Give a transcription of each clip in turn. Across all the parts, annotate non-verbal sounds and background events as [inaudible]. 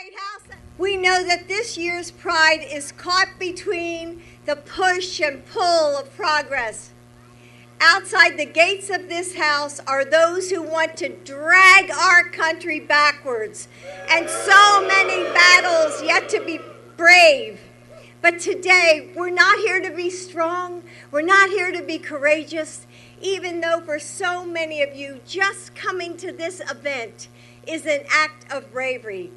House. We know that this year's Pride is caught between the push and pull of progress. Outside the gates of this house are those who want to drag our country backwards, and so many battles yet to be brave. But today, we're not here to be strong, we're not here to be courageous, even though for so many of you, just coming to this event is an act of bravery.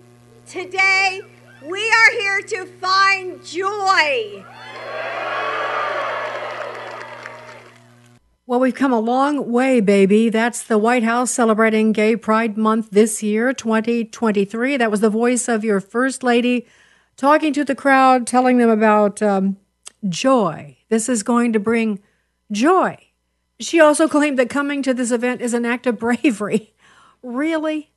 Today, we are here to find joy. Well, we've come a long way, baby. That's the White House celebrating Gay Pride Month this year, 2023. That was the voice of your First Lady talking to the crowd, telling them about um, joy. This is going to bring joy. She also claimed that coming to this event is an act of bravery. [laughs] really?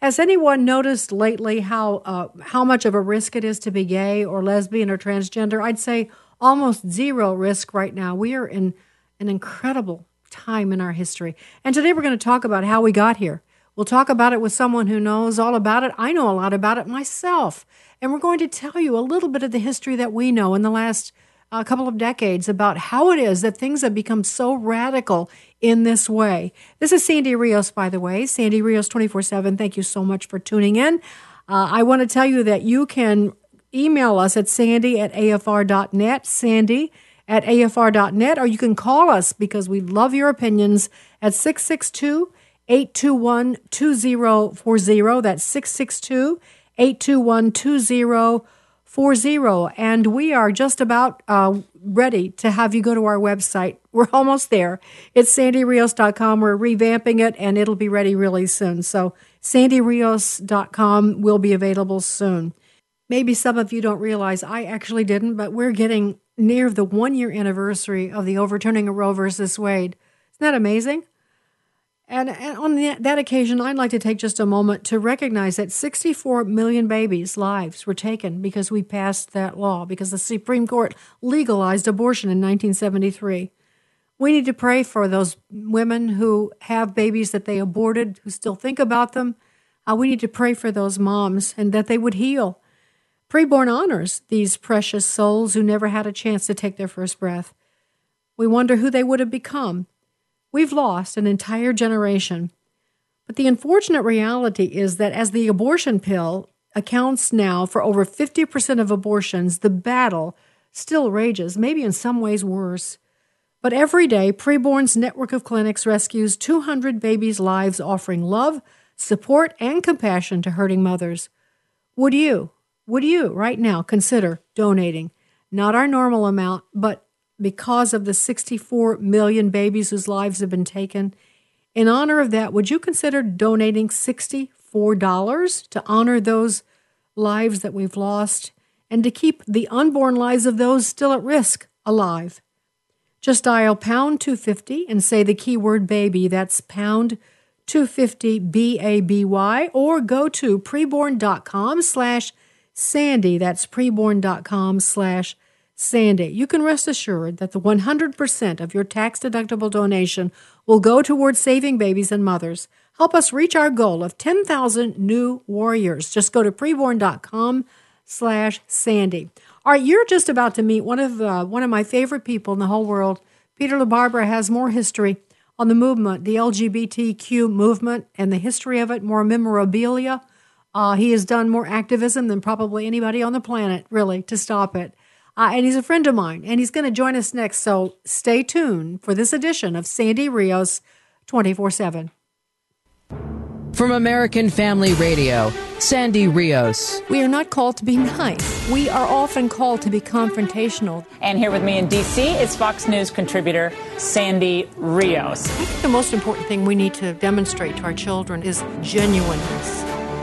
Has anyone noticed lately how uh, how much of a risk it is to be gay or lesbian or transgender? I'd say almost zero risk right now. We are in an incredible time in our history. And today we're going to talk about how we got here. We'll talk about it with someone who knows all about it. I know a lot about it myself. And we're going to tell you a little bit of the history that we know in the last uh, couple of decades about how it is that things have become so radical in this way. This is Sandy Rios, by the way. Sandy Rios 24 7. Thank you so much for tuning in. Uh, I want to tell you that you can email us at sandy at afr.net. Sandy at afr.net, or you can call us because we love your opinions at 662 821 2040. That's 662 821 2040. And we are just about uh, ready to have you go to our website. [laughs] We're almost there. It's sandyrios.com. We're revamping it and it'll be ready really soon. So, sandyrios.com will be available soon. Maybe some of you don't realize I actually didn't, but we're getting near the one year anniversary of the overturning of Roe versus Wade. Isn't that amazing? And, and on that occasion, I'd like to take just a moment to recognize that 64 million babies' lives were taken because we passed that law, because the Supreme Court legalized abortion in 1973. We need to pray for those women who have babies that they aborted, who still think about them. Uh, we need to pray for those moms and that they would heal Preborn honors these precious souls who never had a chance to take their first breath. We wonder who they would have become. We've lost an entire generation. But the unfortunate reality is that as the abortion pill accounts now for over 50% of abortions, the battle still rages, maybe in some ways worse. But every day, Preborn's network of clinics rescues 200 babies' lives, offering love, support, and compassion to hurting mothers. Would you, would you right now consider donating not our normal amount, but because of the 64 million babies whose lives have been taken? In honor of that, would you consider donating $64 to honor those lives that we've lost and to keep the unborn lives of those still at risk alive? Just dial pound 250 and say the keyword baby. That's pound 250 B A B Y or go to preborn.com slash Sandy. That's preborn.com slash Sandy. Sandy, you can rest assured that the 100% of your tax deductible donation will go towards saving babies and mothers. Help us reach our goal of 10,000 new warriors. Just go to preborn.com slash Sandy. All right, you're just about to meet one of uh, one of my favorite people in the whole world. Peter LaBarbera has more history on the movement, the LGBTQ movement, and the history of it, more memorabilia uh, he has done more activism than probably anybody on the planet, really, to stop it. Uh, and he's a friend of mine, and he's going to join us next. So stay tuned for this edition of Sandy Rios 24 7. From American Family Radio, Sandy Rios. We are not called to be nice. We are often called to be confrontational. And here with me in D.C. is Fox News contributor Sandy Rios. I think the most important thing we need to demonstrate to our children is genuineness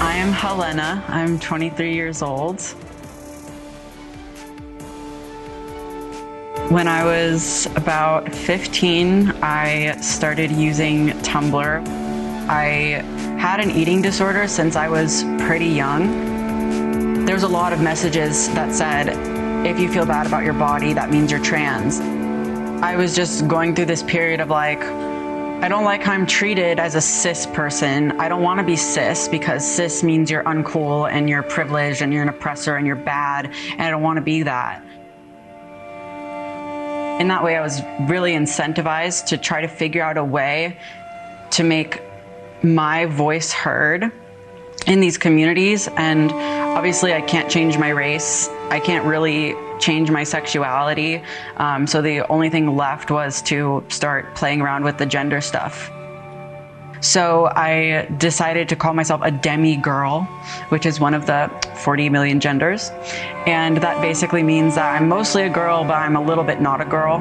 I am Helena. I'm 23 years old. When I was about 15, I started using Tumblr. I had an eating disorder since I was pretty young. There's a lot of messages that said, if you feel bad about your body, that means you're trans. I was just going through this period of like, I don't like how I'm treated as a cis person. I don't want to be cis because cis means you're uncool and you're privileged and you're an oppressor and you're bad, and I don't want to be that. In that way, I was really incentivized to try to figure out a way to make my voice heard in these communities. And obviously, I can't change my race. I can't really change my sexuality. Um, so the only thing left was to start playing around with the gender stuff. So I decided to call myself a demi girl, which is one of the 40 million genders. And that basically means that I'm mostly a girl, but I'm a little bit not a girl,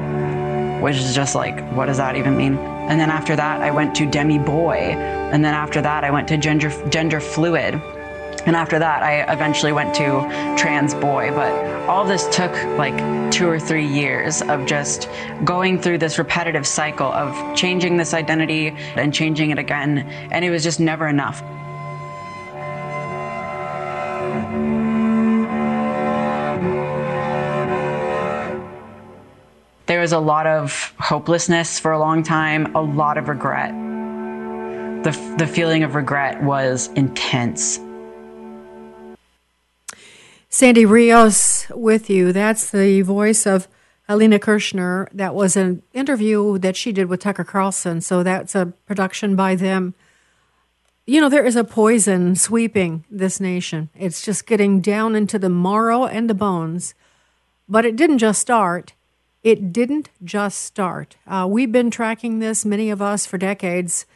which is just like, what does that even mean? And then after that, I went to demi boy. And then after that, I went to gender, gender fluid. And after that, I eventually went to trans boy. But all this took like two or three years of just going through this repetitive cycle of changing this identity and changing it again. And it was just never enough. There was a lot of hopelessness for a long time, a lot of regret. The, the feeling of regret was intense. Sandy Rios with you. That's the voice of Helena Kerschner. That was an interview that she did with Tucker Carlson. So that's a production by them. You know, there is a poison sweeping this nation. It's just getting down into the marrow and the bones. But it didn't just start. It didn't just start. Uh, we've been tracking this, many of us, for decades.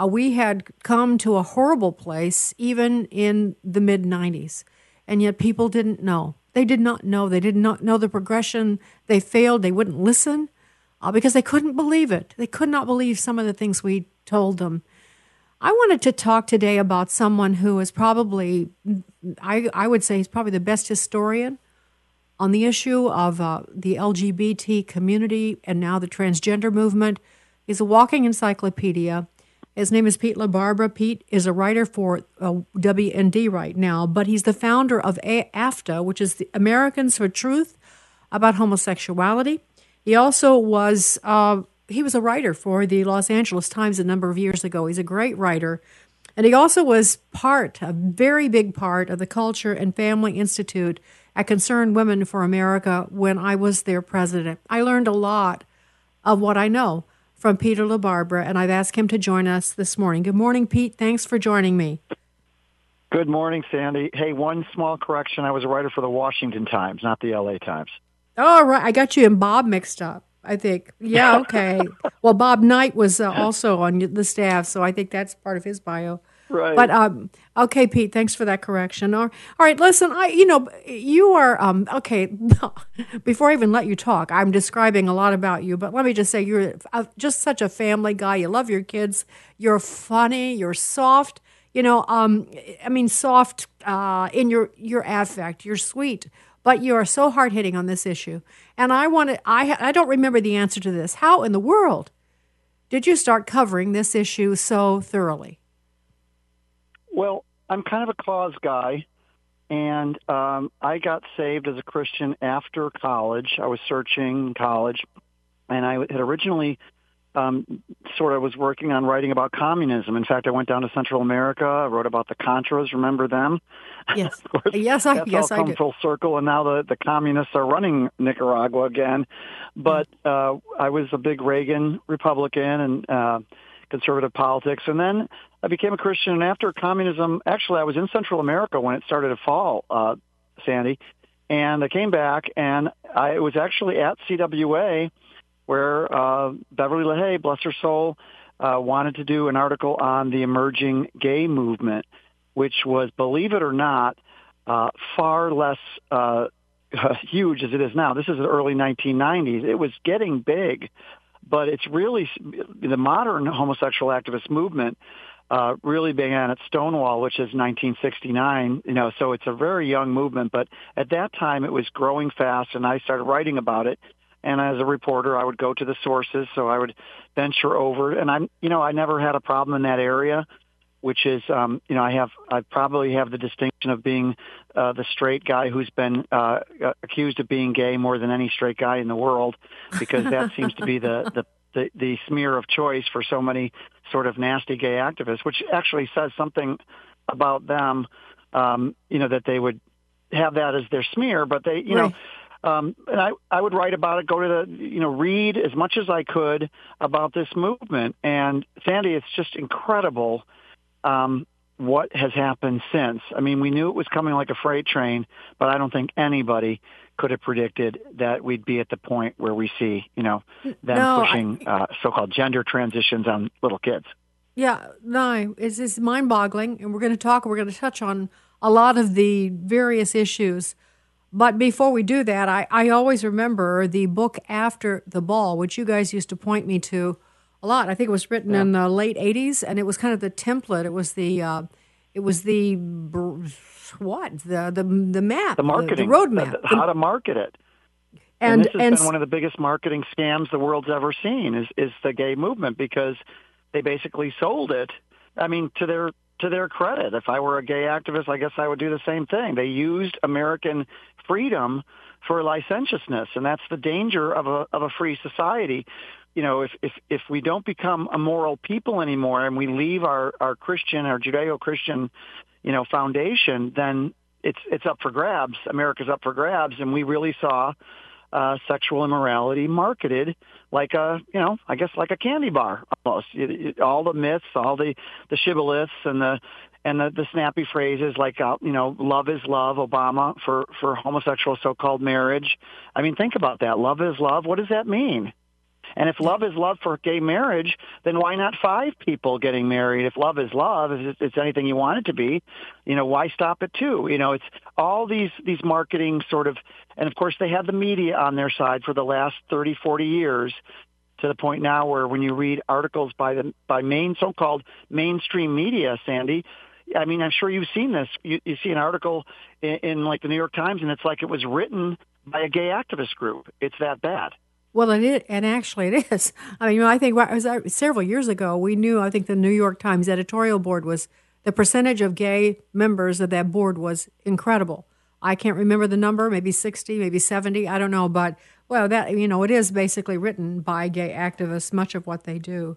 Uh, we had come to a horrible place even in the mid 90s and yet people didn't know. They did not know. They did not know the progression. They failed. They wouldn't listen uh, because they couldn't believe it. They could not believe some of the things we told them. I wanted to talk today about someone who is probably, I, I would say, he's probably the best historian on the issue of uh, the LGBT community and now the transgender movement. He's a walking encyclopedia. His name is Pete LaBarbera. Pete is a writer for uh, WND right now, but he's the founder of AFTA, which is the Americans for Truth about homosexuality. He also was uh, he was a writer for the Los Angeles Times a number of years ago. He's a great writer. And he also was part, a very big part of the Culture and Family Institute at Concerned Women for America when I was their president. I learned a lot of what I know from Peter LaBarbera, and I've asked him to join us this morning. Good morning, Pete. Thanks for joining me. Good morning, Sandy. Hey, one small correction. I was a writer for the Washington Times, not the LA Times. Oh, right. I got you and Bob mixed up. I think. Yeah, okay. [laughs] well, Bob Knight was uh, also on the staff, so I think that's part of his bio. Right. But um, okay, Pete, thanks for that correction. All right, listen, I you know you are um, okay. [laughs] Before I even let you talk, I'm describing a lot about you, but let me just say you're just such a family guy. You love your kids. You're funny. You're soft. You know, um, I mean, soft uh, in your your affect. You're sweet, but you are so hard hitting on this issue. And I want to. I I don't remember the answer to this. How in the world did you start covering this issue so thoroughly? Well, I'm kind of a cause guy, and um, I got saved as a Christian after college. I was searching college, and I had originally um, sort of was working on writing about communism. In fact, I went down to Central America. I wrote about the Contras. Remember them? Yes. [laughs] course, yes, I that's yes all come I full circle, and now the the communists are running Nicaragua again. But uh, I was a big Reagan Republican and uh, conservative politics, and then I became a Christian. And after communism, actually, I was in Central America when it started to fall, uh, Sandy, and I came back, and I was actually at CWA where uh, Beverly LaHaye, bless her soul, uh, wanted to do an article on the emerging gay movement, which was, believe it or not, uh, far less uh, [laughs] huge as it is now. This is the early 1990s. It was getting big, but it's really the modern homosexual activist movement uh, really began at Stonewall, which is 1969. You know, so it's a very young movement. But at that time, it was growing fast, and I started writing about it. And as a reporter, I would go to the sources, so I would venture over. And I'm, you know, I never had a problem in that area, which is, um, you know, I have, I probably have the distinction of being uh, the straight guy who's been uh, accused of being gay more than any straight guy in the world, because that seems to be the the the, the smear of choice for so many sort of nasty gay activists, which actually says something about them. Um, you know that they would have that as their smear, but they, you right. know, um, and I I would write about it, go to the, you know, read as much as I could about this movement. And Sandy, it's just incredible um, what has happened since. I mean, we knew it was coming like a freight train, but I don't think anybody could have predicted that we'd be at the point where we see, you know, them no, pushing I, uh, so-called gender transitions on little kids. Yeah, no, it's, it's mind-boggling, and we're going to talk. We're going to touch on a lot of the various issues. But before we do that, I, I always remember the book After the Ball, which you guys used to point me to a lot. I think it was written yeah. in the late '80s, and it was kind of the template. It was the uh, it was the what the the the map, the marketing, the, the roadmap, the, how to market it. And, and this has and, been one of the biggest marketing scams the world's ever seen is is the gay movement because they basically sold it. I mean, to their to their credit, if I were a gay activist, I guess I would do the same thing. They used American freedom for licentiousness, and that's the danger of a of a free society. You know, if if if we don't become a moral people anymore, and we leave our our Christian, our Judeo-Christian you know, foundation, then it's it's up for grabs. America's up for grabs, and we really saw uh, sexual immorality marketed like a you know I guess like a candy bar almost. It, it, all the myths, all the the shibboleths, and the and the, the snappy phrases like uh, you know love is love Obama for for homosexual so-called marriage. I mean, think about that. Love is love. What does that mean? And if love is love for gay marriage, then why not five people getting married? If love is love, if it's anything you want it to be, you know, why stop at two? You know, it's all these, these marketing sort of, and of course they have the media on their side for the last 30, 40 years to the point now where when you read articles by the, by main, so-called mainstream media, Sandy, I mean, I'm sure you've seen this. You, you see an article in, in like the New York Times and it's like it was written by a gay activist group. It's that bad. Well, it is, and actually it is. I mean, I think uh, several years ago we knew. I think the New York Times editorial board was the percentage of gay members of that board was incredible. I can't remember the number, maybe sixty, maybe seventy. I don't know, but well, that you know, it is basically written by gay activists. Much of what they do.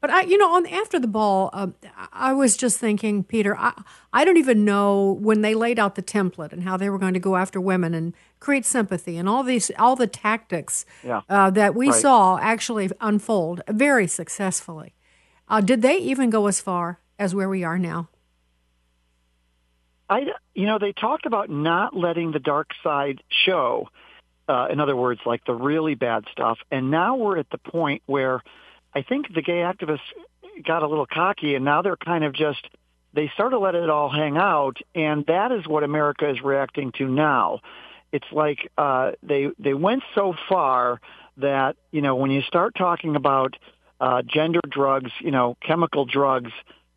But I, you know, on after the ball, uh, I was just thinking, Peter. I, I don't even know when they laid out the template and how they were going to go after women and create sympathy and all these, all the tactics yeah. uh, that we right. saw actually unfold very successfully. Uh, did they even go as far as where we are now? I, you know, they talked about not letting the dark side show. Uh, in other words, like the really bad stuff. And now we're at the point where I think the gay activists got a little cocky and now they're kind of just they sort of let it all hang out and that is what America is reacting to now. It's like uh they they went so far that, you know, when you start talking about uh gender drugs, you know, chemical drugs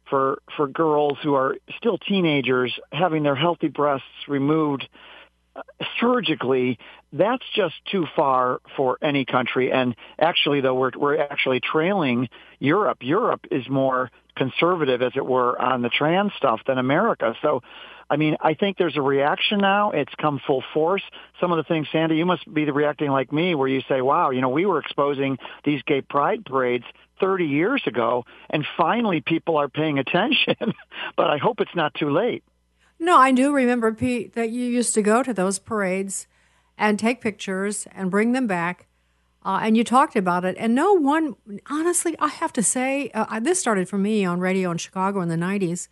for for girls who are still teenagers having their healthy breasts removed surgically, that's just too far for any country. And actually, though, we're we're actually trailing Europe. Europe is more conservative, as it were, on the trans stuff than America. So, I mean, I think there's a reaction now. It's come full force. Some of the things, Sandy, you must be reacting like me, where you say, "Wow, you know, we were exposing these gay pride parades 30 years ago, and finally people are paying [laughs] attention." but I hope it's not too late. No, I do remember, Pete, that you used to go to those parades and take pictures and bring them back. Uh, and you talked about it. And no one, honestly, I have to say, uh, this started for me on radio in Chicago in the 90s.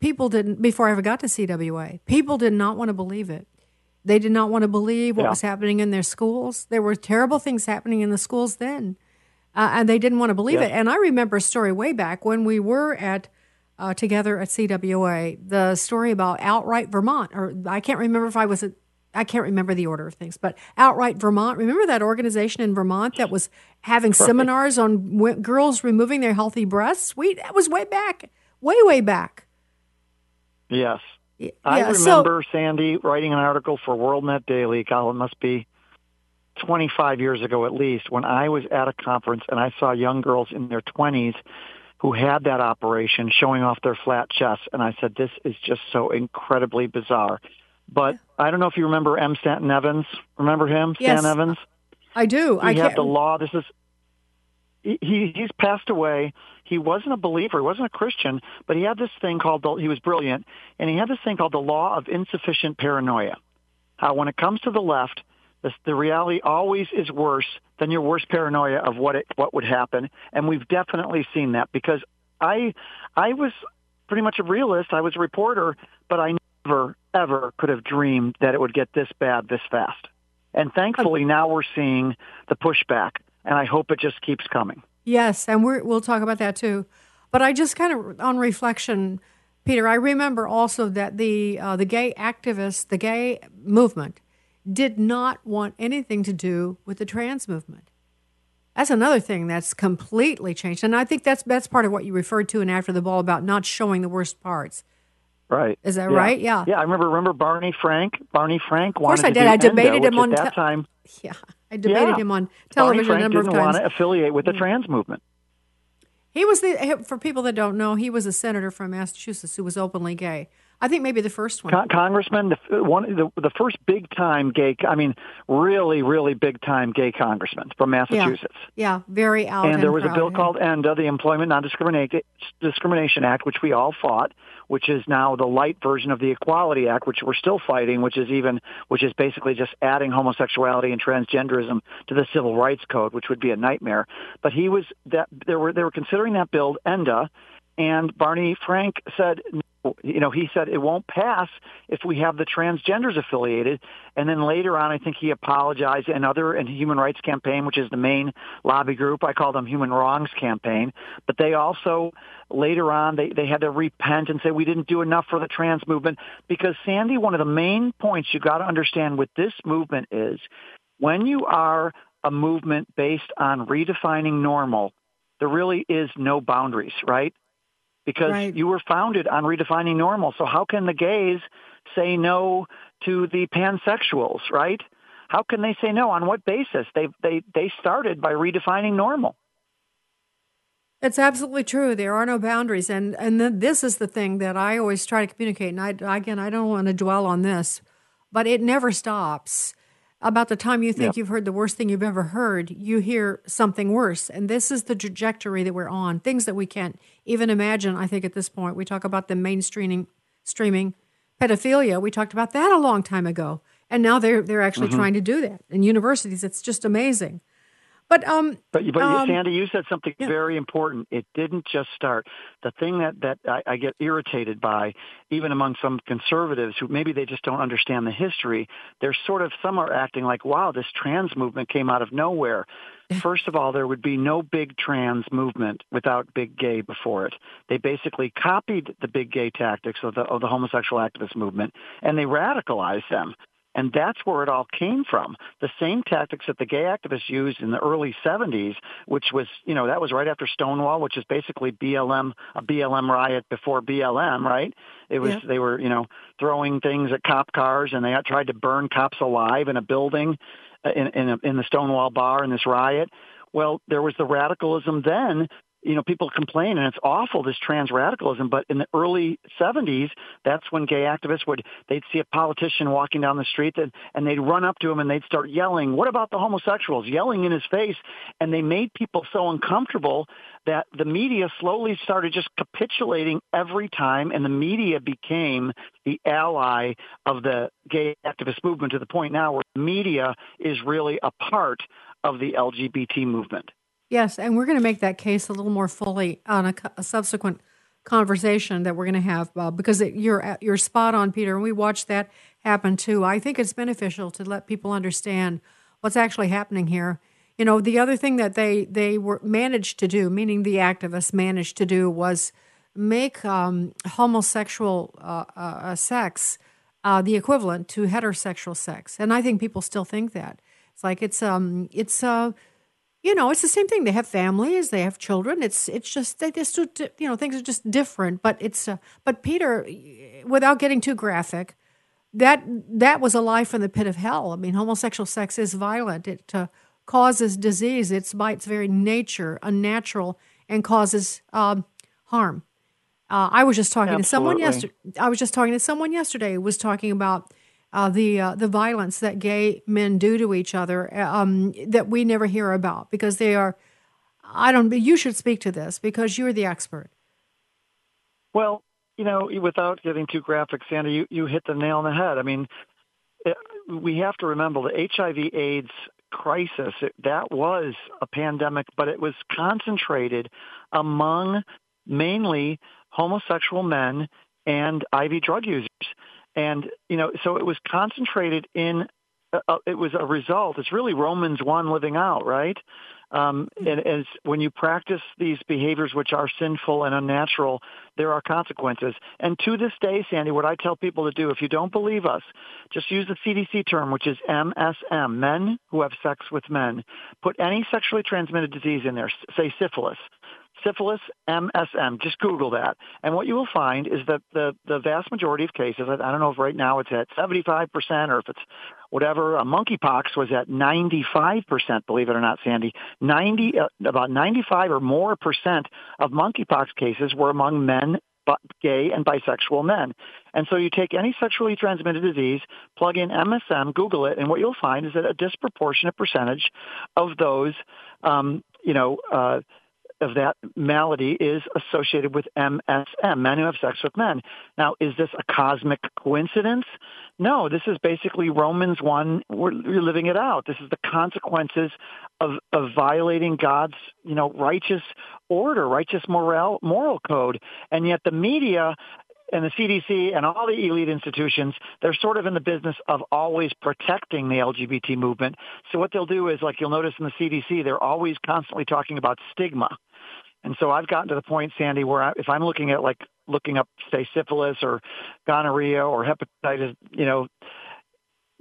People didn't, before I ever got to CWA, people did not want to believe it. They did not want to believe what yeah. was happening in their schools. There were terrible things happening in the schools then. Uh, and they didn't want to believe yeah. it. And I remember a story way back when we were at uh, together at CWA the story about Outright Vermont, or I can't remember if I was at I can't remember the order of things, but Outright Vermont. Remember that organization in Vermont that was having seminars on w- girls removing their healthy breasts? We that was way back way, way back. Yes. Yeah, I so- remember Sandy writing an article for WorldNet Daily. God, it must be 25 years ago at least, when I was at a conference and I saw young girls in their 20s who had that operation showing off their flat chests. And I said, this is just so incredibly bizarre. But I don't know if you remember M. Stanton Evans. Remember him, Stan Stan Evans? I do. He I had the law. This is he, he he's passed away. He wasn't a believer. He wasn't a Christian, but he had this thing called the, he was brilliant, and he had this thing called the law of insufficient paranoia. How when it comes to the left, the, the reality always is worse than your worst paranoia of what it what would happen, and we've definitely seen that because I I was pretty much a realist. I was a reporter, but I never ever could have dreamed that it would get this bad this fast. And thankfully now we're seeing the pushback, and I hope it just keeps coming. Yes, and we're, we'll talk about that too. But I just kind of, on reflection, Peter, I remember also that the uh, the gay activists, the gay movement, did not want anything to do with the trans movement. That's another thing that's completely changed, and I think that's that's part of what you referred to in After the Ball about not showing the worst parts. Right. Is that right? Yeah. Yeah, I remember remember Barney Frank. Barney Frank Of course wanted I to did. I debated him which on at that te- time. [laughs] Yeah, I debated Yeah. him on Barney television Frank a number didn't of times. want to affiliate with the hmm. trans movement. He was the for people that don't know, he was a senator from Massachusetts who was openly gay. I think maybe the first one. Con- Congressman, the one the, the first big time gay, I mean, really, really big time gay congressman from Massachusetts. Yeah, very out. and there was a bill yeah. called ENDA, the Employment Non-Discrimination Discrimination Act, which we all fought, which is now the light version of the Equality Act, which we're still fighting, which is even, which is basically just adding homosexuality and transgenderism to the Civil Rights Code, which would be a nightmare. But he was that they were they were considering that bill ENDA, and Barney Frank said, you know, he said it won't pass if we have the transgenders affiliated. And then later on, I think he apologized and other and Human Rights Campaign, which is the main lobby group. I call them Human Wrongs Campaign. But they also later on they they had to repent and say we didn't do enough for the trans movement because Sandy, one of the main points you got to understand with this movement is when you are a movement based on redefining normal, there really is no boundaries, right? Because Right. you were founded on redefining normal. So how can the gays say no to the pansexuals, right? How can they say no? On what basis? They they they started by redefining normal. It's absolutely true. There are no boundaries, and and then this is the thing that I always try to communicate. And I again, I don't want to dwell on this, but it never stops. About the time you think Yep. you've heard the worst thing you've ever heard, you hear something worse, and this is the trajectory that we're on. Things that we can't even imagine. I think at this point, we talk about the mainstreaming, streaming, pedophilia. We talked about that a long time ago, and now they're they're actually Mhm. trying to do that in universities. It's just amazing. But um, But, but um, Sandy, you said something very important. It didn't just start. The thing that, that I, I get irritated by, even among some conservatives who maybe they just don't understand the history, they're sort of, some are acting like, wow, this trans movement came out of nowhere. [laughs] First of all, there would be no big trans movement without big gay before it. They basically copied the big gay tactics of the, of the homosexual activist movement and they radicalized them. And that's where it all came from. The same tactics that the gay activists used in the early 70s, which was, you know, that was right after Stonewall, which is basically BLM, a BLM riot before BLM, right? It was, Yeah. they were, you know, throwing things at cop cars and they tried to burn cops alive in a building uh, in, in, a, in the Stonewall bar in this riot. Well, there was the radicalism then you know, people complain and it's awful, this trans radicalism. But in the early 70s, that's when gay activists would, they'd see a politician walking down the street and, and they'd run up to him and they'd start yelling, what about the homosexuals? Yelling in his face. And they made people so uncomfortable that the media slowly started just capitulating every time and the media became the ally of the gay activist movement to the point now where media is really a part of the LGBT movement. Yes, and we're going to make that case a little more fully on a, a subsequent conversation that we're going to have uh, because it, you're you're spot on, Peter, and we watched that happen too. I think it's beneficial to let people understand what's actually happening here. You know, the other thing that they they were managed to do, meaning the activists managed to do, was make um, homosexual uh, uh, sex uh, the equivalent to heterosexual sex, and I think people still think that it's like it's um it's uh you know, it's the same thing. They have families, they have children. It's it's just they just do, you know things are just different. But it's uh, but Peter, without getting too graphic, that that was a lie from the pit of hell. I mean, homosexual sex is violent. It uh, causes disease. It's by its very nature unnatural and causes um, harm. Uh, I was just talking Absolutely. to someone yesterday. I was just talking to someone yesterday who was talking about uh, the uh, the violence that gay men do to each other um, that we never hear about because they are. I don't. You should speak to this because you're the expert. Well, you know, without getting too graphic, Sandy, you, you hit the nail on the head. I mean, it, we have to remember the HIV/AIDS crisis. It, that was a pandemic, but it was concentrated among mainly homosexual men and IV drug users. And, you know, so it was concentrated in, uh, uh it was a result. It's really Romans 1 living out, right? Um, and as when you practice these behaviors which are sinful and unnatural, there are consequences. And to this day, Sandy, what I tell people to do, if you don't believe us, just use the CDC term, which is MSM, men who have sex with men. Put any sexually transmitted disease in there, say syphilis syphilis MSM. Just Google that. And what you will find is that the, the vast majority of cases, I don't know if right now it's at 75% or if it's whatever, uh, monkeypox was at 95%, believe it or not, Sandy. 90, uh, about 95 or more percent of monkeypox cases were among men but gay and bisexual men. And so you take any sexually transmitted disease, plug in MSM, Google it, and what you'll find is that a disproportionate percentage of those, um, you know, uh, of that malady is associated with MSM, men who have sex with men. Now, is this a cosmic coincidence? No, this is basically Romans 1. We're, we're living it out. This is the consequences of, of violating God's, you know, righteous order, righteous moral, moral code. And yet the media and the CDC and all the elite institutions, they're sort of in the business of always protecting the LGBT movement. So what they'll do is, like you'll notice in the CDC, they're always constantly talking about stigma. And so I've gotten to the point, Sandy, where I, if I'm looking at like looking up, say, syphilis or gonorrhea or hepatitis, you know,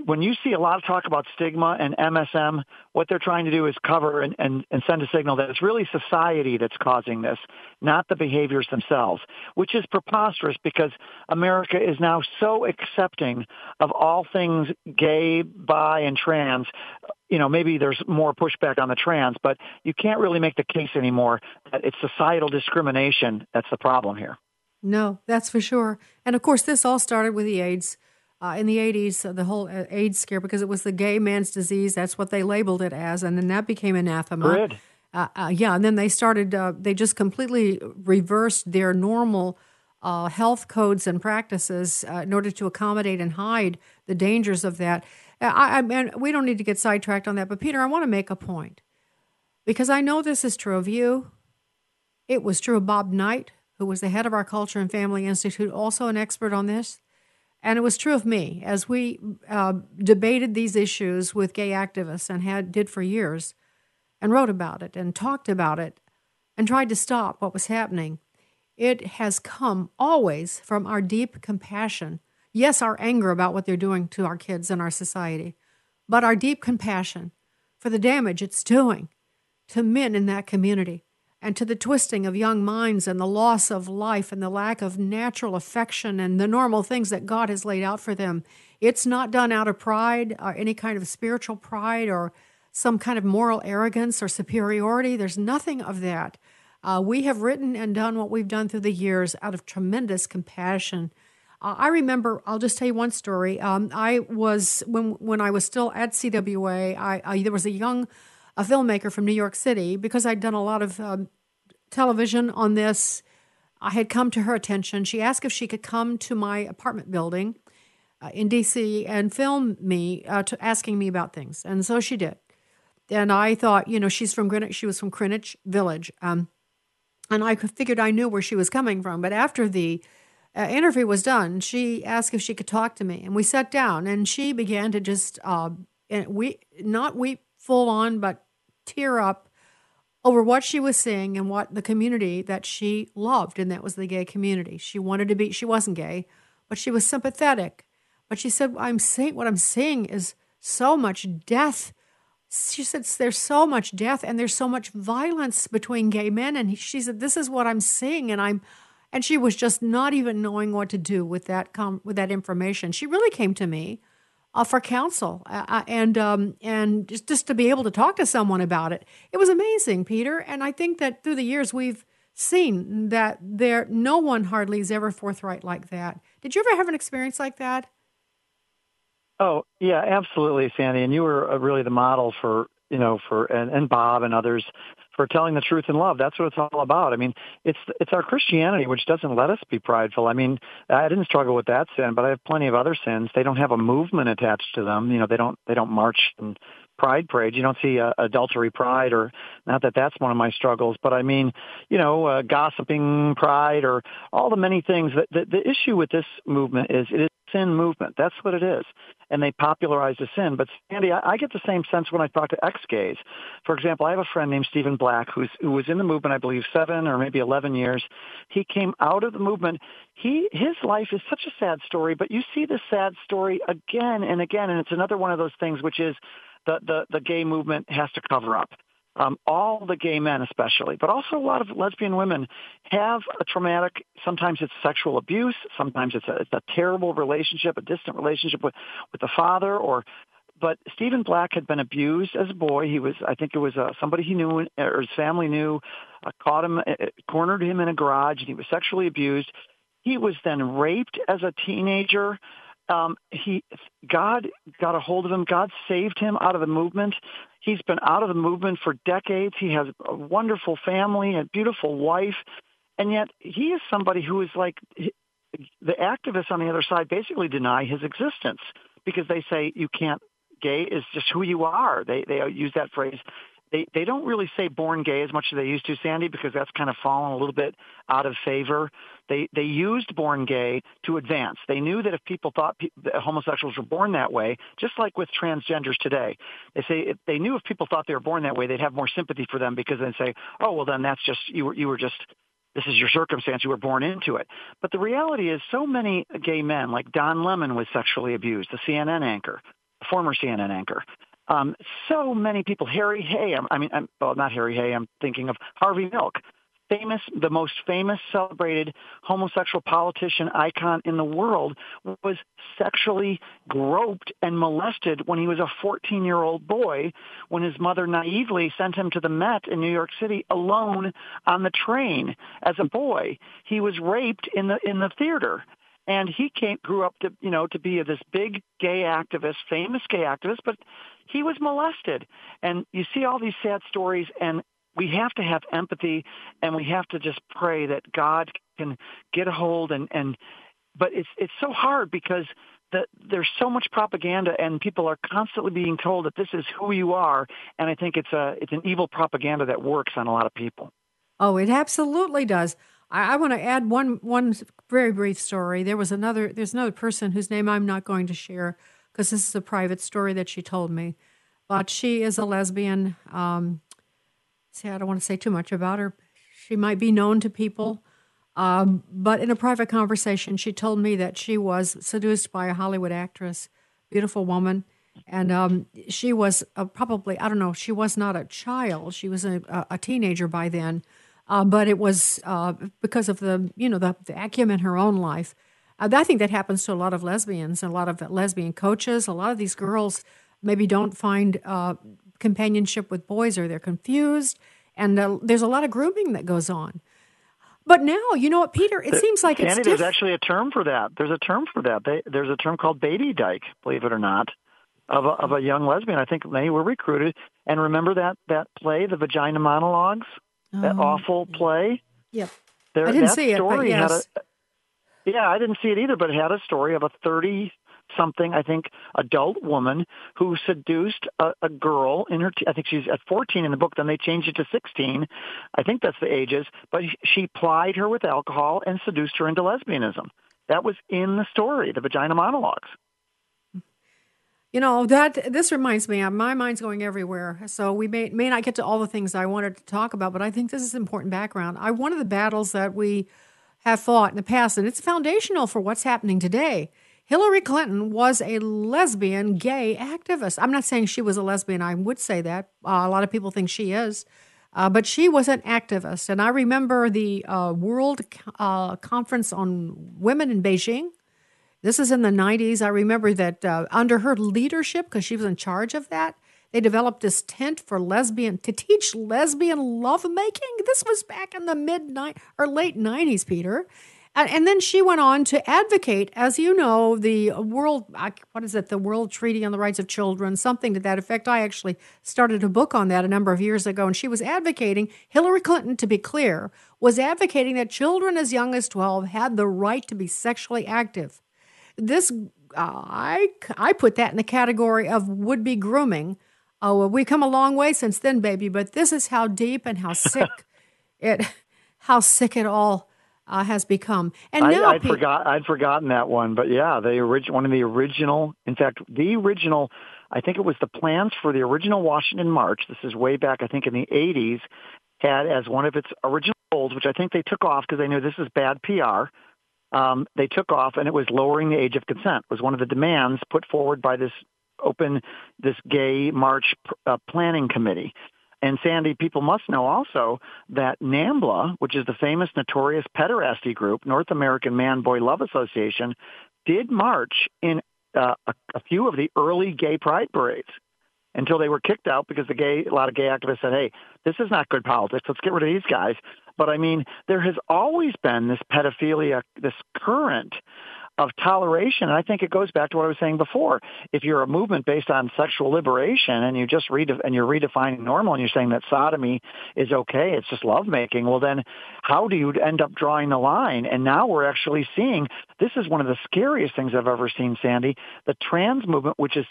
when you see a lot of talk about stigma and MSM, what they're trying to do is cover and, and, and send a signal that it's really society that's causing this, not the behaviors themselves, which is preposterous because America is now so accepting of all things gay, bi, and trans. You know, maybe there's more pushback on the trans, but you can't really make the case anymore that it's societal discrimination that's the problem here. No, that's for sure. And of course, this all started with the AIDS uh, in the 80s, uh, the whole uh, AIDS scare, because it was the gay man's disease. That's what they labeled it as. And then that became anathema. Uh, uh, yeah, and then they started, uh, they just completely reversed their normal health codes and practices in order to accommodate and hide the dangers of that. I, I mean, we don't need to get sidetracked on that, but Peter, I want to make a point because I know this is true of you. It was true of Bob Knight, who was the head of our Culture and Family Institute, also an expert on this. And it was true of me as we uh, debated these issues with gay activists and had did for years, and wrote about it and talked about it, and tried to stop what was happening. It has come always from our deep compassion. Yes, our anger about what they're doing to our kids and our society, but our deep compassion for the damage it's doing to men in that community and to the twisting of young minds and the loss of life and the lack of natural affection and the normal things that God has laid out for them. It's not done out of pride or any kind of spiritual pride or some kind of moral arrogance or superiority. There's nothing of that. Uh, we have written and done what we've done through the years out of tremendous compassion. Uh, I remember. I'll just tell you one story. Um, I was when when I was still at CWA. I, I there was a young a filmmaker from New York City, because I'd done a lot of um, television on this, I had come to her attention. She asked if she could come to my apartment building uh, in DC and film me, uh, to asking me about things. And so she did. And I thought, you know, she's from Greenwich. She was from Greenwich Village. Um, and I figured I knew where she was coming from. But after the uh, interview was done, she asked if she could talk to me. And we sat down and she began to just, uh, we not weep full on, but tear up over what she was seeing and what the community that she loved, and that was the gay community. She wanted to be, she wasn't gay, but she was sympathetic. But she said, I'm saying, what I'm seeing is so much death, she said there's so much death and there's so much violence between gay men and she said this is what i'm seeing and i'm and she was just not even knowing what to do with that com- with that information she really came to me uh, for counsel uh, uh, and um, and just, just to be able to talk to someone about it it was amazing peter and i think that through the years we've seen that there no one hardly is ever forthright like that did you ever have an experience like that Oh yeah, absolutely, Sandy. And you were uh, really the model for you know for and, and Bob and others for telling the truth in love. That's what it's all about. I mean, it's it's our Christianity which doesn't let us be prideful. I mean, I didn't struggle with that sin, but I have plenty of other sins. They don't have a movement attached to them. You know, they don't they don't march and pride parade. You don't see uh, adultery pride, or not that that's one of my struggles, but I mean, you know, uh, gossiping pride, or all the many things. That the, the issue with this movement is it is sin movement. That's what it is. And they popularized the sin. But Sandy, I, I get the same sense when I talk to ex-gays. For example, I have a friend named Stephen Black who's, who was in the movement, I believe, seven or maybe 11 years. He came out of the movement. He, his life is such a sad story, but you see this sad story again and again. And it's another one of those things which is the, the, the gay movement has to cover up um, all the gay men especially, but also a lot of lesbian women have a traumatic, sometimes it's sexual abuse, sometimes it's a, it's a terrible relationship, a distant relationship with, with the father or but Stephen Black had been abused as a boy. He was, I think it was uh, somebody he knew or his family knew, uh, caught him, uh, cornered him in a garage, and he was sexually abused. He was then raped as a teenager um, he God got a hold of him. God saved him out of the movement. He's been out of the movement for decades. He has a wonderful family, a beautiful wife, and yet he is somebody who is like the activists on the other side basically deny his existence because they say you can't. Gay is just who you are. They they use that phrase they they don't really say born gay as much as they used to, Sandy, because that's kind of fallen a little bit out of favor. They they used born gay to advance. They knew that if people thought pe- that homosexuals were born that way, just like with transgenders today, they say if they knew if people thought they were born that way, they'd have more sympathy for them because they'd say, oh well, then that's just you were you were just this is your circumstance. You were born into it. But the reality is so many gay men, like Don Lemon was sexually abused, the CNN anchor, former CNN anchor. Um, so many people, Harry Hay, I'm, I mean, I'm, well, not Harry Hay, I'm thinking of Harvey Milk, famous, the most famous celebrated homosexual politician icon in the world was sexually groped and molested when he was a 14 year old boy when his mother naively sent him to the Met in New York City alone on the train as a boy. He was raped in the, in the theater and he came grew up to you know to be this big gay activist famous gay activist but he was molested. And you see all these sad stories, and we have to have empathy, and we have to just pray that God can get a hold. And, and but it's it's so hard because the, there's so much propaganda, and people are constantly being told that this is who you are. And I think it's a it's an evil propaganda that works on a lot of people. Oh, it absolutely does. I, I want to add one one very brief story. There was another. There's another person whose name I'm not going to share because this is a private story that she told me. But she is a lesbian. Um, see, I don't want to say too much about her. She might be known to people. Um, but in a private conversation, she told me that she was seduced by a Hollywood actress, beautiful woman. And um, she was uh, probably, I don't know, she was not a child. She was a, a teenager by then. Uh, but it was uh, because of the, you know, the, the acumen in her own life uh, I think that happens to a lot of lesbians, a lot of lesbian coaches. A lot of these girls maybe don't find uh, companionship with boys or they're confused. And uh, there's a lot of grooming that goes on. But now, you know what, Peter? It seems like Sandy, it's. Diff- there's actually a term for that. There's a term for that. They, there's a term called baby dyke, believe it or not, of a, of a young lesbian. I think many were recruited. And remember that that play, the Vagina Monologues, oh. that awful play. Yep. There, I didn't see it, but yes. A, yeah, I didn't see it either, but it had a story of a 30 something, I think, adult woman who seduced a, a girl in her, t- I think she's at 14 in the book, then they changed it to 16. I think that's the ages, but she plied her with alcohol and seduced her into lesbianism. That was in the story, the vagina monologues. You know that this reminds me. Uh, my mind's going everywhere, so we may may not get to all the things I wanted to talk about, but I think this is important background. I one of the battles that we have fought in the past, and it's foundational for what's happening today, Hillary Clinton was a lesbian gay activist. I'm not saying she was a lesbian. I would say that. Uh, a lot of people think she is. Uh, but she was an activist. And I remember the uh, World uh, Conference on Women in Beijing. This is in the 90s. I remember that uh, under her leadership, because she was in charge of that, they developed this tent for lesbian to teach lesbian lovemaking. This was back in the mid or late 90s, Peter. And, and then she went on to advocate, as you know, the world, what is it, the World Treaty on the Rights of Children, something to that effect. I actually started a book on that a number of years ago, and she was advocating, Hillary Clinton, to be clear, was advocating that children as young as 12 had the right to be sexually active. This, uh, I, I put that in the category of would be grooming. Oh, well, we come a long way since then, baby, but this is how deep and how [laughs] sick it, how sick it all uh, has become. And now I, would forgot I'd forgotten that one, but yeah, the original one of the original. In fact, the original. I think it was the plans for the original Washington March. This is way back, I think, in the 80s. Had as one of its original goals, which I think they took off because they knew this is bad PR. Um, they took off, and it was lowering the age of consent. Was one of the demands put forward by this open, this gay march uh, planning committee. And Sandy, people must know also that NAMBLA, which is the famous notorious pederasty group, North American Man Boy Love Association, did march in uh, a, a few of the early gay pride parades until they were kicked out because the gay a lot of gay activists said, "Hey, this is not good politics. Let's get rid of these guys." But I mean, there has always been this pedophilia, this current of toleration. And I think it goes back to what I was saying before. If you're a movement based on sexual liberation and you just read and you're redefining normal and you're saying that sodomy is okay, it's just lovemaking, well then how do you end up drawing the line? And now we're actually seeing this is one of the scariest things I've ever seen, Sandy, the trans movement, which is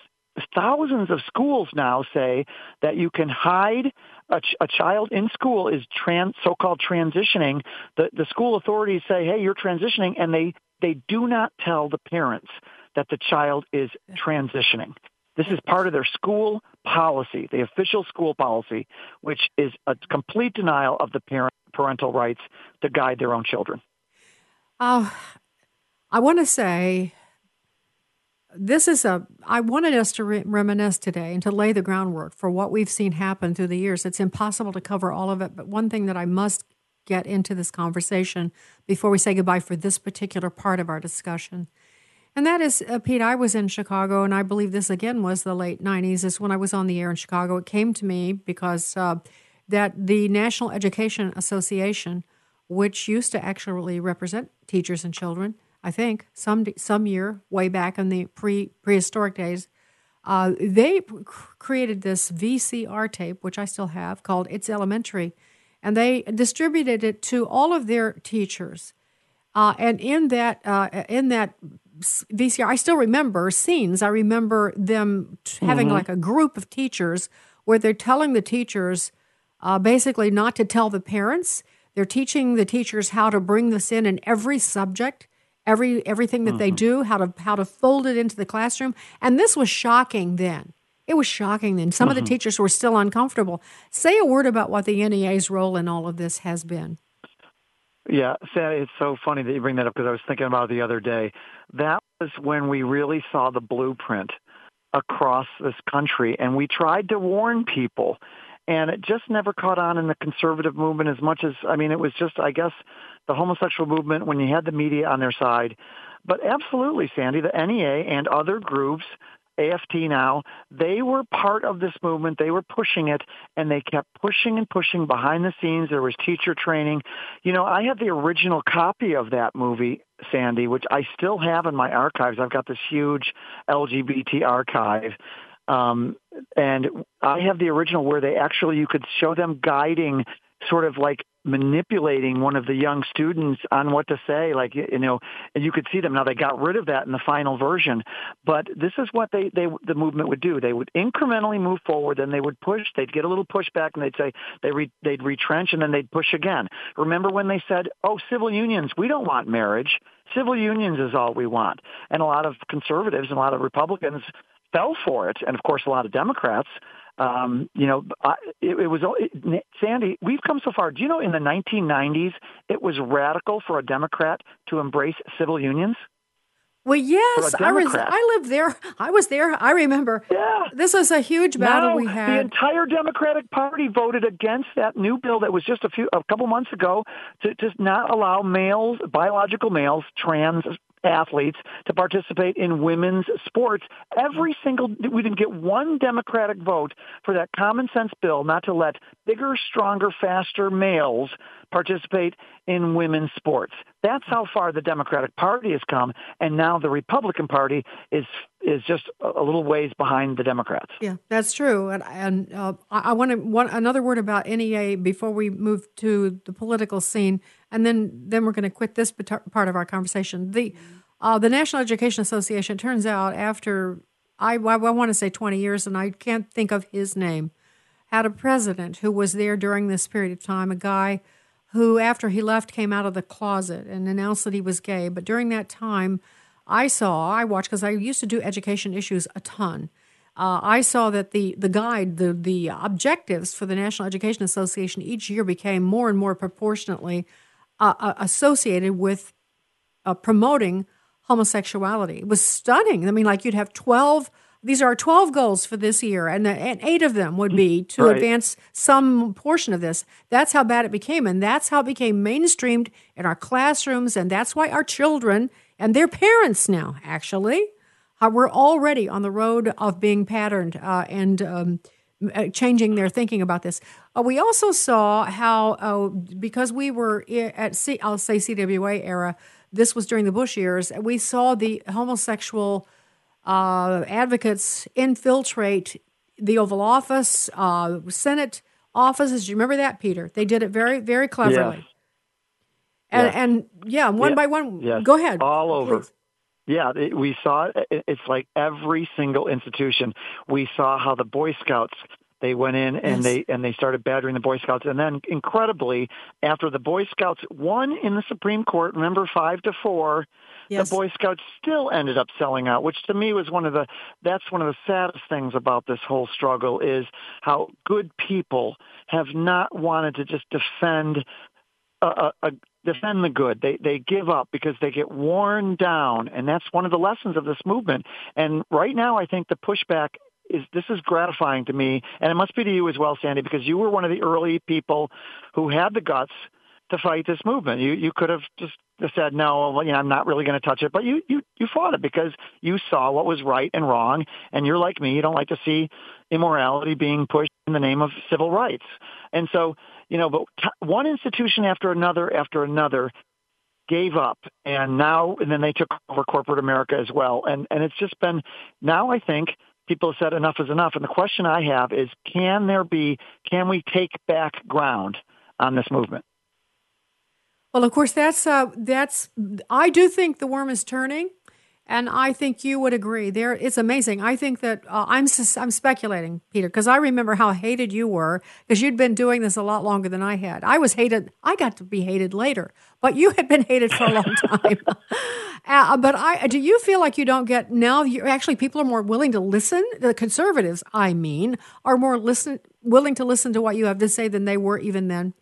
thousands of schools now say that you can hide a, ch- a child in school is trans, so-called transitioning. The, the school authorities say, hey, you're transitioning, and they they do not tell the parents that the child is transitioning. This is part of their school policy, the official school policy, which is a complete denial of the parent parental rights to guide their own children. Uh, I want to say this is a i wanted us to re- reminisce today and to lay the groundwork for what we've seen happen through the years it's impossible to cover all of it but one thing that i must get into this conversation before we say goodbye for this particular part of our discussion. And that is, uh, Pete, I was in Chicago, and I believe this again was the late 90s, is when I was on the air in Chicago. It came to me because uh, that the National Education Association, which used to actually represent teachers and children, I think, some, some year way back in the pre prehistoric days, uh, they created this VCR tape, which I still have, called It's Elementary and they distributed it to all of their teachers. Uh, and in that uh, in that VCR, I still remember scenes. I remember them having mm-hmm. like a group of teachers where they're telling the teachers uh, basically not to tell the parents. They're teaching the teachers how to bring this in in every subject, every everything that mm-hmm. they do, how to how to fold it into the classroom. And this was shocking then. It was shocking then. Some of the mm-hmm. teachers were still uncomfortable. Say a word about what the NEA's role in all of this has been. Yeah, it's so funny that you bring that up because I was thinking about it the other day. That was when we really saw the blueprint across this country, and we tried to warn people, and it just never caught on in the conservative movement as much as I mean, it was just I guess the homosexual movement when you had the media on their side. But absolutely, Sandy, the NEA and other groups AFT now, they were part of this movement. They were pushing it, and they kept pushing and pushing behind the scenes. There was teacher training. You know, I have the original copy of that movie, Sandy, which I still have in my archives. I've got this huge LGBT archive. Um, and I have the original where they actually, you could show them guiding sort of like manipulating one of the young students on what to say like you know and you could see them. Now they got rid of that in the final version but this is what they they the movement would do. They would incrementally move forward then they would push they'd get a little pushback and they'd say they re, they'd retrench and then they'd push again. Remember when they said oh civil unions we don't want marriage. Civil unions is all we want. And a lot of conservatives and a lot of republicans fell for it and of course a lot of democrats um, you know, I, it, it was it, Sandy. We've come so far. Do you know in the 1990s it was radical for a Democrat to embrace civil unions? Well, yes, I was. I lived there. I was there. I remember. Yeah. This was a huge battle Now, we had. The entire Democratic Party voted against that new bill that was just a few a couple months ago to, to not allow males, biological males, trans athletes to participate in women's sports. Every single we didn't get one Democratic vote for that common sense bill not to let bigger, stronger, faster males participate in women's sports. That's how far the Democratic Party has come, and now the Republican Party is is just a little ways behind the Democrats. Yeah, that's true. And, and uh, I, I want to one another word about NEA before we move to the political scene, and then then we're going to quit this part of our conversation. The uh, the National Education Association. Turns out after I, I, want to say twenty years, and I can't think of his name, had a president who was there during this period of time. A guy who, after he left, came out of the closet and announced that he was gay. But during that time, I saw, I watched because I used to do education issues a ton. Uh, I saw that the the guide, the the objectives for the National Education Association each year became more and more proportionately uh, uh, associated with uh, promoting homosexuality. It was stunning. I mean, like you'd have twelve. These are our twelve goals for this year, and, the, and eight of them would be to Right. advance some portion of this. That's how bad it became, and that's how it became mainstreamed in our classrooms, and that's why our children and their parents now actually uh, we're already on the road of being patterned uh, and um, uh, changing their thinking about this. Uh, we also saw how, uh, because we were at, C- I'll say CWA era, this was during the Bush years, we saw the homosexual uh, advocates infiltrate the Oval Office, Senate offices. Do you remember that, Peter? They did it very, very cleverly. Yes. And, Yes. and yeah, one Yeah. by one. Yes. Go ahead. All over. please. Yeah, we saw it. It- It's like every single institution. We saw how the Boy Scouts they went in and Yes. they and they started battering the Boy Scouts, and then incredibly, after the Boy Scouts won in the Supreme Court, remember five to four, Yes. the Boy Scouts still ended up selling out, which to me was one of the that's one of the saddest things about this whole struggle is how good people have not wanted to just defend a, a defend the good. They they give up because they get worn down, and that's one of the lessons of this movement. And right now, I think the pushback is this is gratifying to me, and it must be to you as well, Sandy, because you were one of the early people who had the guts to fight this movement. You you could have just said no, well, you know, I'm not really going to touch it, but you you you fought it because you saw what was right and wrong, and you're like me, you don't like to see immorality being pushed in the name of civil rights, and so you know, but t- one institution after another after another gave up and now and then they took over corporate America as well. And and it's just been now I think people have said enough is enough. And the question I have is can there be can we take back ground on this movement? Well, of course, that's uh, that's. I do think the worm is turning, and I think you would agree. There, it's amazing. I think that uh, I'm I'm speculating, Peter, because I remember how hated you were because you'd been doing this a lot longer than I had. I was hated. I got to be hated later, but you had been hated for a long [laughs] time. uh, but I do you feel like you don't get now? You actually people are more willing to listen. The conservatives, I mean, are more listen willing to listen to what you have to say than they were even then.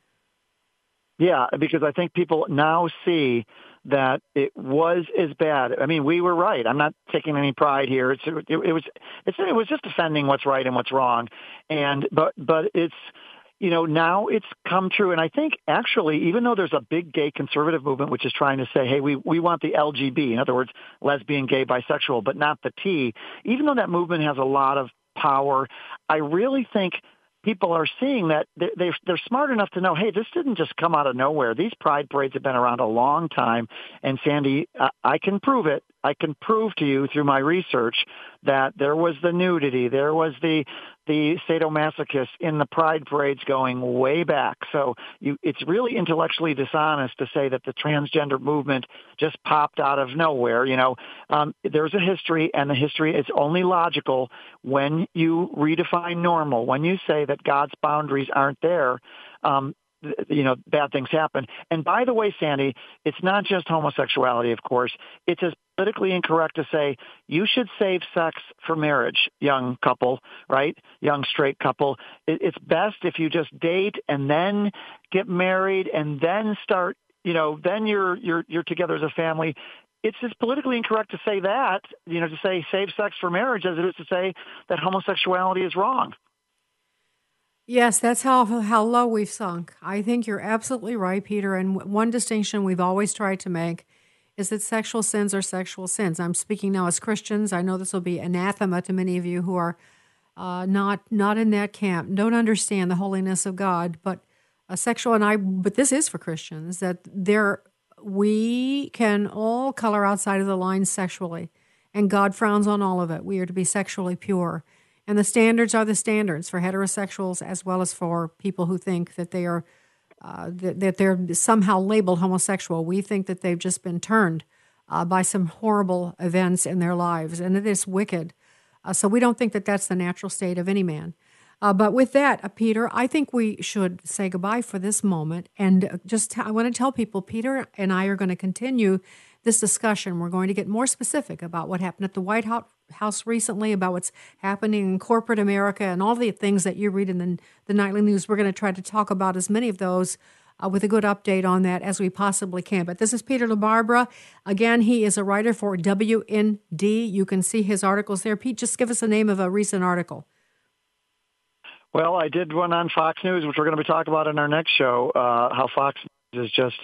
Yeah, because I think people now see that it was as bad. I mean, we were right. I'm not taking any pride here. It's it, it was it's it was just defending what's right and what's wrong, and but but it's you know now it's come true, and I think actually even though there's a big gay conservative movement which is trying to say, hey, we we want the LGB, in other words, lesbian, gay, bisexual, but not the T. Even though that movement has a lot of power, I really think people are seeing that they- they're, smart enough to know, hey, this didn't just come out of nowhere. These pride parades have been around a long time. And Sandy, I, I can prove it. I can prove to you through my research that there was the nudity, there was the the sadomasochists in the pride parades going way back. So you, it's really intellectually dishonest to say that the transgender movement just popped out of nowhere. You know, um, there's a history, and the history is only logical when you redefine normal. When you say that God's boundaries aren't there, um, you know, bad things happen. And by the way, Sandy, it's not just homosexuality, of course. It's as politically incorrect to say you should save sex for marriage, young couple, right? Young straight couple. It's best if you just date and then get married and then start, you know, then you're you're you're together as a family. it's just politically incorrect to say that, you know, to say save sex for marriage as it is to say that homosexuality is wrong. Yes, that's how how low we've sunk. I think you're absolutely right, Peter. And one distinction we've always tried to make is that sexual sins are sexual sins. I'm speaking now as Christians. I know this will be anathema to many of you who are uh, not not in that camp, don't understand the holiness of God. But a sexual and I, but this is for Christians that there we can all color outside of the lines sexually, and God frowns on all of it. We are to be sexually pure. And the standards are the standards for heterosexuals as well as for people who think that they are uh, that, that, they're somehow labeled homosexual. We think that they've just been turned uh, by some horrible events in their lives, and it is wicked. Uh, so we don't think that that's the natural state of any man. Uh, but with that, uh, Peter, I think we should say goodbye for this moment. And uh, just t- I want to tell people, Peter and I are going to continue this discussion. We're going to get more specific about what happened at the White House recently, about what's happening in corporate America, and all the things that you read in the, the nightly news. We're going to try to talk about as many of those uh, with a good update on that as we possibly can. But this is Peter LaBarbera. Again, he is a writer for WND. You can see his articles there. Pete, just give us the name of a recent article. Well, I did one on Fox News, which we're going to be talking about in our next show, uh, how Fox News is just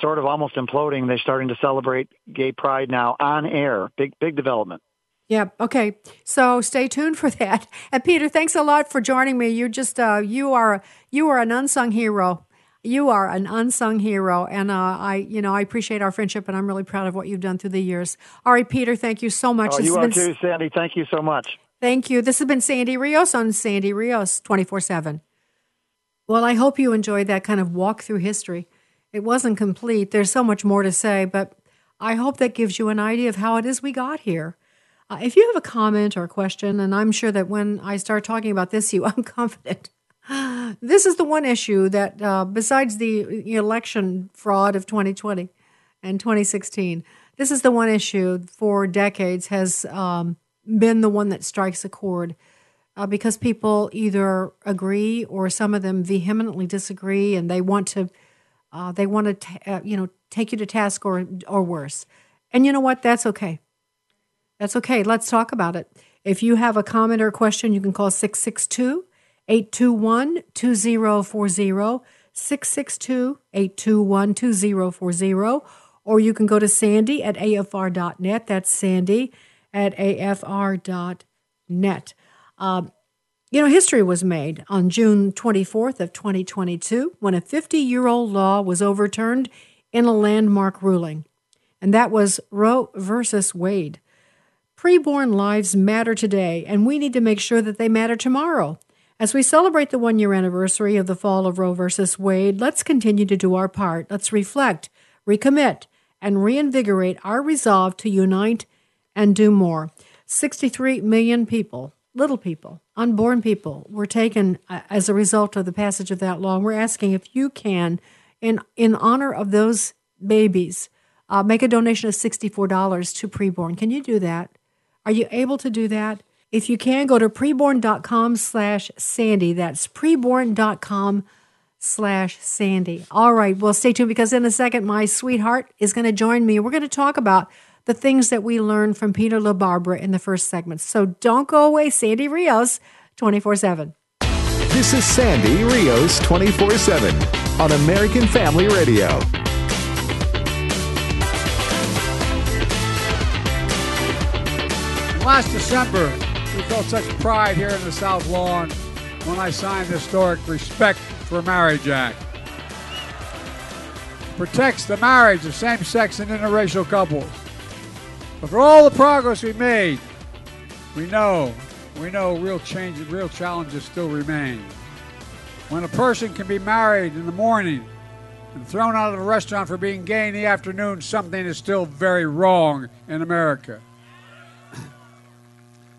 sort of almost imploding. They're starting to celebrate gay pride now on air. Big, big development. Yeah. Okay. So stay tuned for [laughs] that. And Peter, thanks a lot for joining me. You just uh, you are you are an unsung hero. You are an unsung hero, and uh, I, you know, I appreciate our friendship, and I'm really proud of what you've done through the years. All right, Peter, thank you so much. Oh, you are been... too, Sandy. Thank you so much. Thank you. This has been Sandy Rios on Sandy Rios 24 7. Well, I hope you enjoyed that kind of walk through history. It wasn't complete. There's so much more to say, but I hope that gives you an idea of how it is we got here. Uh, if you have a comment or a question, and I'm sure that when I start talking about this, you, [laughs] I'm confident. This is the one issue that, uh, besides the election fraud of 2020 and 2016, this is the one issue for decades has um, been the one that strikes a chord uh, because people either agree or some of them vehemently disagree and they want to uh, they want to t- uh, you know take you to task or or worse. And you know what? That's okay that's okay let's talk about it if you have a comment or question you can call 662 821 2040 662 821 2040 or you can go to sandy at afr.net that's sandy at afr.net. Uh, you know, history was made on June 24th of 2022 when a 50-year-old law was overturned in a landmark ruling, and that was Roe versus Wade. Preborn lives matter today, and we need to make sure that they matter tomorrow. As we celebrate the one year anniversary of the fall of Roe versus Wade, let's continue to do our part. Let's reflect, recommit, and reinvigorate our resolve to unite and do more. 63 million people, little people, unborn people, were taken uh, as a result of the passage of that law. We're asking if you can, in, in honor of those babies, uh, make a donation of $64 to preborn. Can you do that? Are you able to do that? If you can, go to preborn.com slash Sandy. That's preborn.com slash Sandy. All right, well, stay tuned because in a second, my sweetheart is going to join me. We're going to talk about the things that we learned from Peter LaBarbera in the first segment. So don't go away, Sandy Rios, 24 7. This is Sandy Rios 24 7 on American Family Radio. Last December, we felt such pride here in the South Lawn when I signed the historic Respect for Marriage Act. Protects the marriage of same sex and interracial couples but for all the progress we made, we know, we know real changes, real challenges still remain. When a person can be married in the morning and thrown out of a restaurant for being gay in the afternoon, something is still very wrong in America.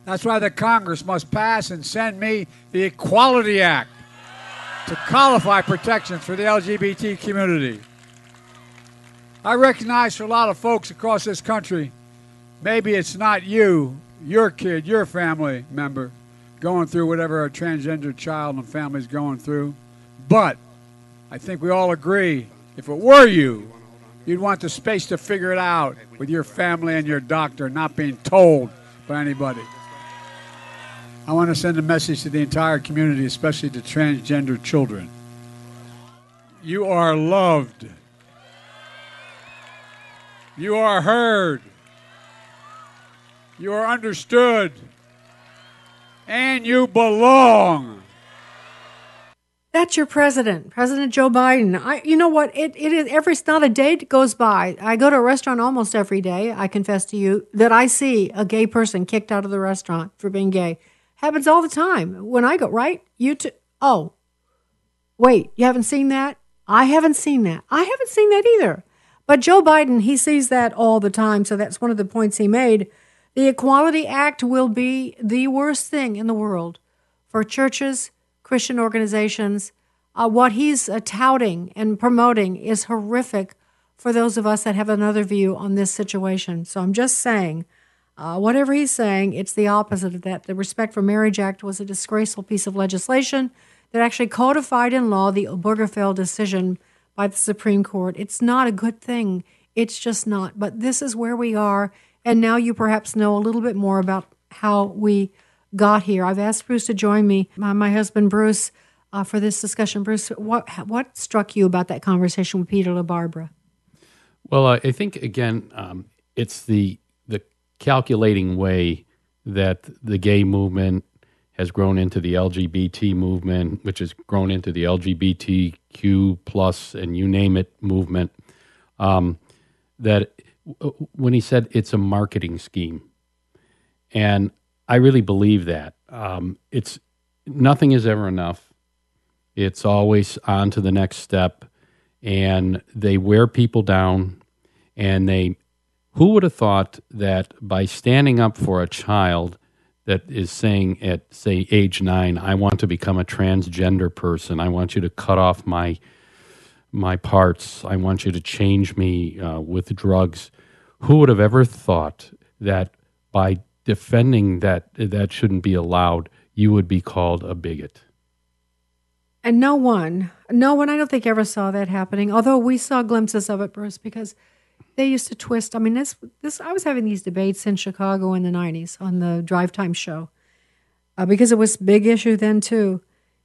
That's why the Congress must pass and send me the Equality Act to qualify protections for the LGBT community. I recognize for a lot of folks across this country, Maybe it's not you, your kid, your family member going through whatever a transgender child and family is going through. But I think we all agree if it were you, You'd want the space to figure it out with your family and your doctor, not being told by anybody. I want to send a message to the entire community, especially to transgender children. You are loved. You are heard. You are understood. And you belong. That's your president, President Joe Biden. I, you know what? It, it is every not a day goes by. I go to a restaurant almost every day. I confess to you that I see a gay person kicked out of the restaurant for being gay. Happens all the time when I go. Right? You too. Oh, wait. You haven't seen that? I haven't seen that. I haven't seen that either. But Joe Biden, he sees that all the time. So that's one of the points he made. The Equality Act will be the worst thing in the world for churches Christian organizations. Uh, what he's uh, touting and promoting is horrific for those of us that have another view on this situation. So I'm just saying, uh, whatever he's saying, it's the opposite of that. The Respect for Marriage Act was a disgraceful piece of legislation that actually codified in law the Obergefell decision by the Supreme Court. It's not a good thing. It's just not. But this is where we are. And now you perhaps know a little bit more about how we got here. I've asked Bruce to join me, my, my husband Bruce, uh, for this discussion. Bruce, what what struck you about that conversation with Peter LaBarbera? Well, I think again, um, it's the calculating way that the gay movement has grown into the LGBT movement, which has grown into the LGBTQ plus and you name it movement. Um, that when he said it's a marketing scheme, and I really believe that. Um, it's nothing is ever enough. It's always on to the next step, and they wear people down. And they, who would have thought that by standing up for a child that is saying at say age nine, I want to become a transgender person. I want you to cut off my my parts. I want you to change me uh, with drugs. Who would have ever thought that by defending that that shouldn't be allowed, you would be called a bigot. And no one, no one, I don't think ever saw that happening. Although we saw glimpses of it, Bruce, because they used to twist. I mean, this, this. I was having these debates in Chicago in the '90s on the Drive Time show, uh, because it was big issue then too.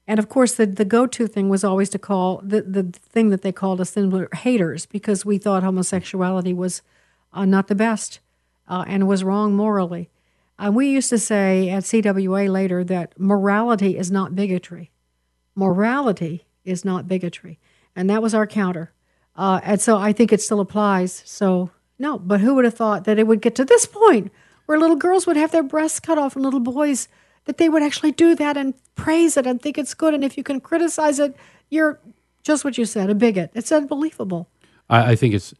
And of course, the, the go to thing was always to call the, the thing that they called us then were haters because we thought homosexuality was uh, not the best uh, and was wrong morally. Uh, we used to say at CWA later that morality is not bigotry. Morality is not bigotry. And that was our counter. Uh, and so I think it still applies. So, no, but who would have thought that it would get to this point where little girls would have their breasts cut off and little boys that they would actually do that and praise it and think it's good. And if you can criticize it, you're just what you said, a bigot. It's unbelievable. I, I think it's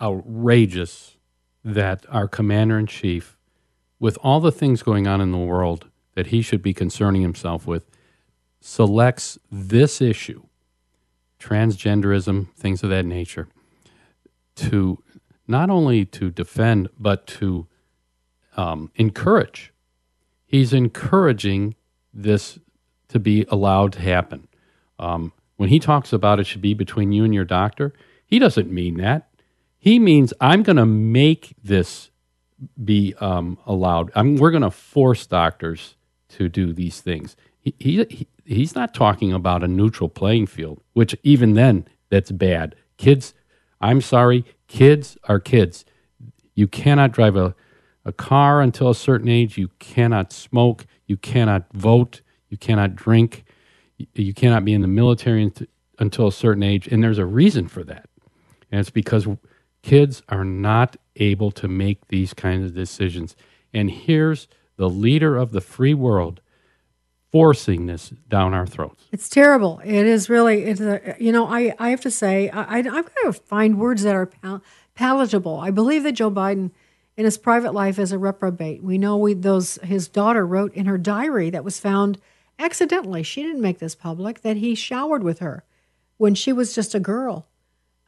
outrageous that our commander in chief with all the things going on in the world that he should be concerning himself with, selects this issue, transgenderism, things of that nature, to not only to defend but to um, encourage. He's encouraging this to be allowed to happen. Um, when he talks about it should be between you and your doctor, he doesn't mean that. He means I'm going to make this be um, allowed. I mean, we're going to force doctors to do these things. He, he, he's not talking about a neutral playing field, which even then, that's bad. Kids, I'm sorry, kids are kids. You cannot drive a, a car until a certain age. You cannot smoke. You cannot vote. You cannot drink. You cannot be in the military until a certain age. And there's a reason for that. And it's because kids are not able to make these kinds of decisions. And here's the leader of the free world forcing this down our throats. It's terrible. It is really. It's a, you know, I, I have to say, I, I've got to find words that are pal- palatable. I believe that Joe Biden, in his private life, is a reprobate. We know we those his daughter wrote in her diary that was found accidentally. She didn't make this public that he showered with her when she was just a girl.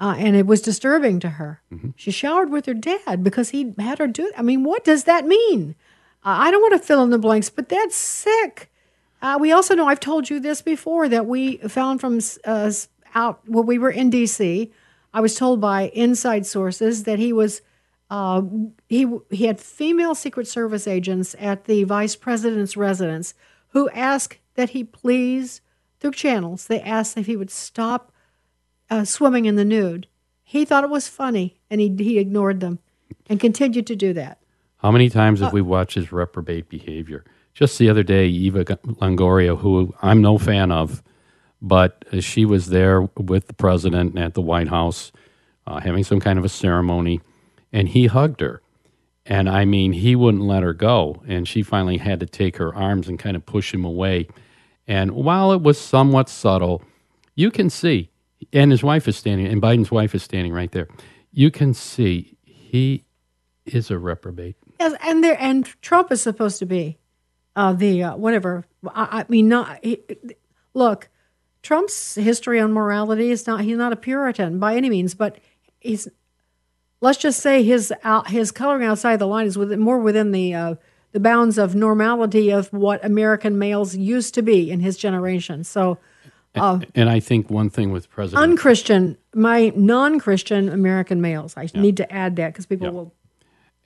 Uh, and it was disturbing to her. Mm-hmm. She showered with her dad because he had her do. I mean, what does that mean? I don't want to fill in the blanks, but that's sick. Uh, we also know I've told you this before that we found from uh, out when we were in D.C. I was told by inside sources that he was uh, he he had female Secret Service agents at the vice president's residence who asked that he please through channels. They asked if he would stop uh, swimming in the nude. He thought it was funny, and he he ignored them, and continued to do that. How many times have we watched his reprobate behavior? Just the other day, Eva Longoria, who I'm no fan of, but she was there with the president at the White House uh, having some kind of a ceremony, and he hugged her. And I mean, he wouldn't let her go. And she finally had to take her arms and kind of push him away. And while it was somewhat subtle, you can see, and his wife is standing, and Biden's wife is standing right there. You can see he is a reprobate. Yes, and there, and Trump is supposed to be uh, the uh, whatever. I, I mean, not he, look. Trump's history on morality is not. He's not a Puritan by any means, but he's. Let's just say his out, his coloring outside the line is within, more within the uh, the bounds of normality of what American males used to be in his generation. So, uh, and, and, I think one thing with President unchristian, my non-Christian American males, I yeah. need to add that because people yeah. will.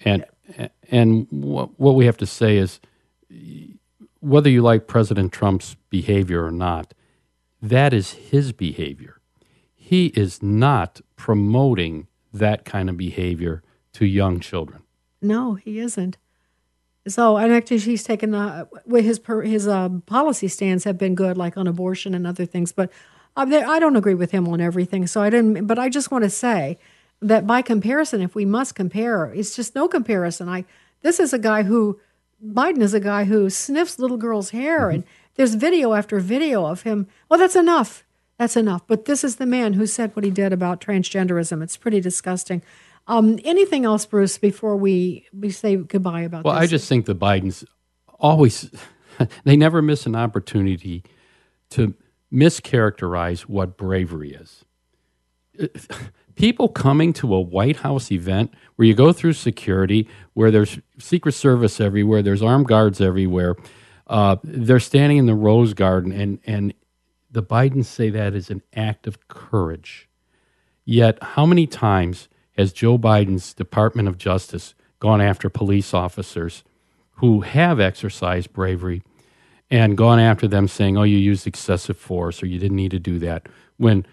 And and what, what we have to say is whether you like President Trump's behavior or not, that is his behavior. He is not promoting that kind of behavior to young children. No, he isn't. So, and actually, he's taken uh, his his uh, policy stands have been good, like on abortion and other things. But uh, I don't agree with him on everything. So I didn't. But I just want to say that by comparison, if we must compare, it's just no comparison. I this is a guy who Biden is a guy who sniffs little girls' hair, mm-hmm. and there's video after video of him. Well, that's enough. That's enough. But this is the man who said what he did about transgenderism. It's pretty disgusting. Um, anything else, Bruce, before we, we say goodbye about this? well, this? I just think the Bidens always, [laughs] they never miss an opportunity to mischaracterize what bravery is [laughs] people coming to a White House event where you go through security, where there's Secret Service everywhere, there's armed guards everywhere. Uh, they're standing in the Rose Garden, and, and the Bidens say that is an act of courage. Yet, how many times has Joe Biden's Department of Justice gone after police officers who have exercised bravery and gone after them saying, oh, you used excessive force or you didn't need to do that? When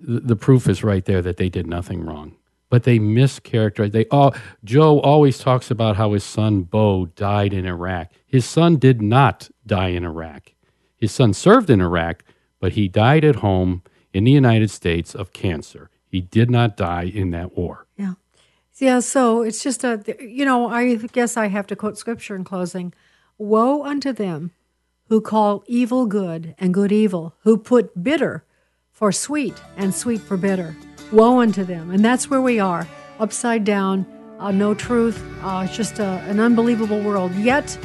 the proof is right there that they did nothing wrong. But they mischaracterize. They all Joe always talks about how his son Beau died in Iraq. His son did not die in Iraq. His son served in Iraq, but he died at home in the United States of cancer. He did not die in that war. Yeah. Yeah, so it's just a, you know, I guess I have to quote scripture in closing. Woe unto them who call evil good and good evil, who put bitter for sweet and sweet for bitter. Woe unto them. And that's where we are, upside down, uh, no truth. Uh, it's just a, an unbelievable world. Yet,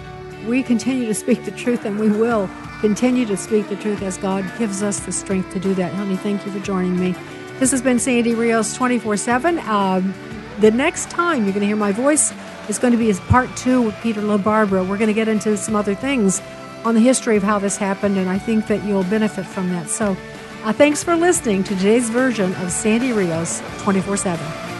we continue to speak the truth and we will continue to speak the truth as God gives us the strength to do that. Honey, thank you for joining me. This has been Sandy Rios 24 7. Um, the next time you're going to hear my voice is going to be as part two with Peter LaBarbera. We're going to get into some other things on the history of how this happened, and I think that you'll benefit from that. So, uh, thanks for listening to today's version of Sandy Rios 24 7.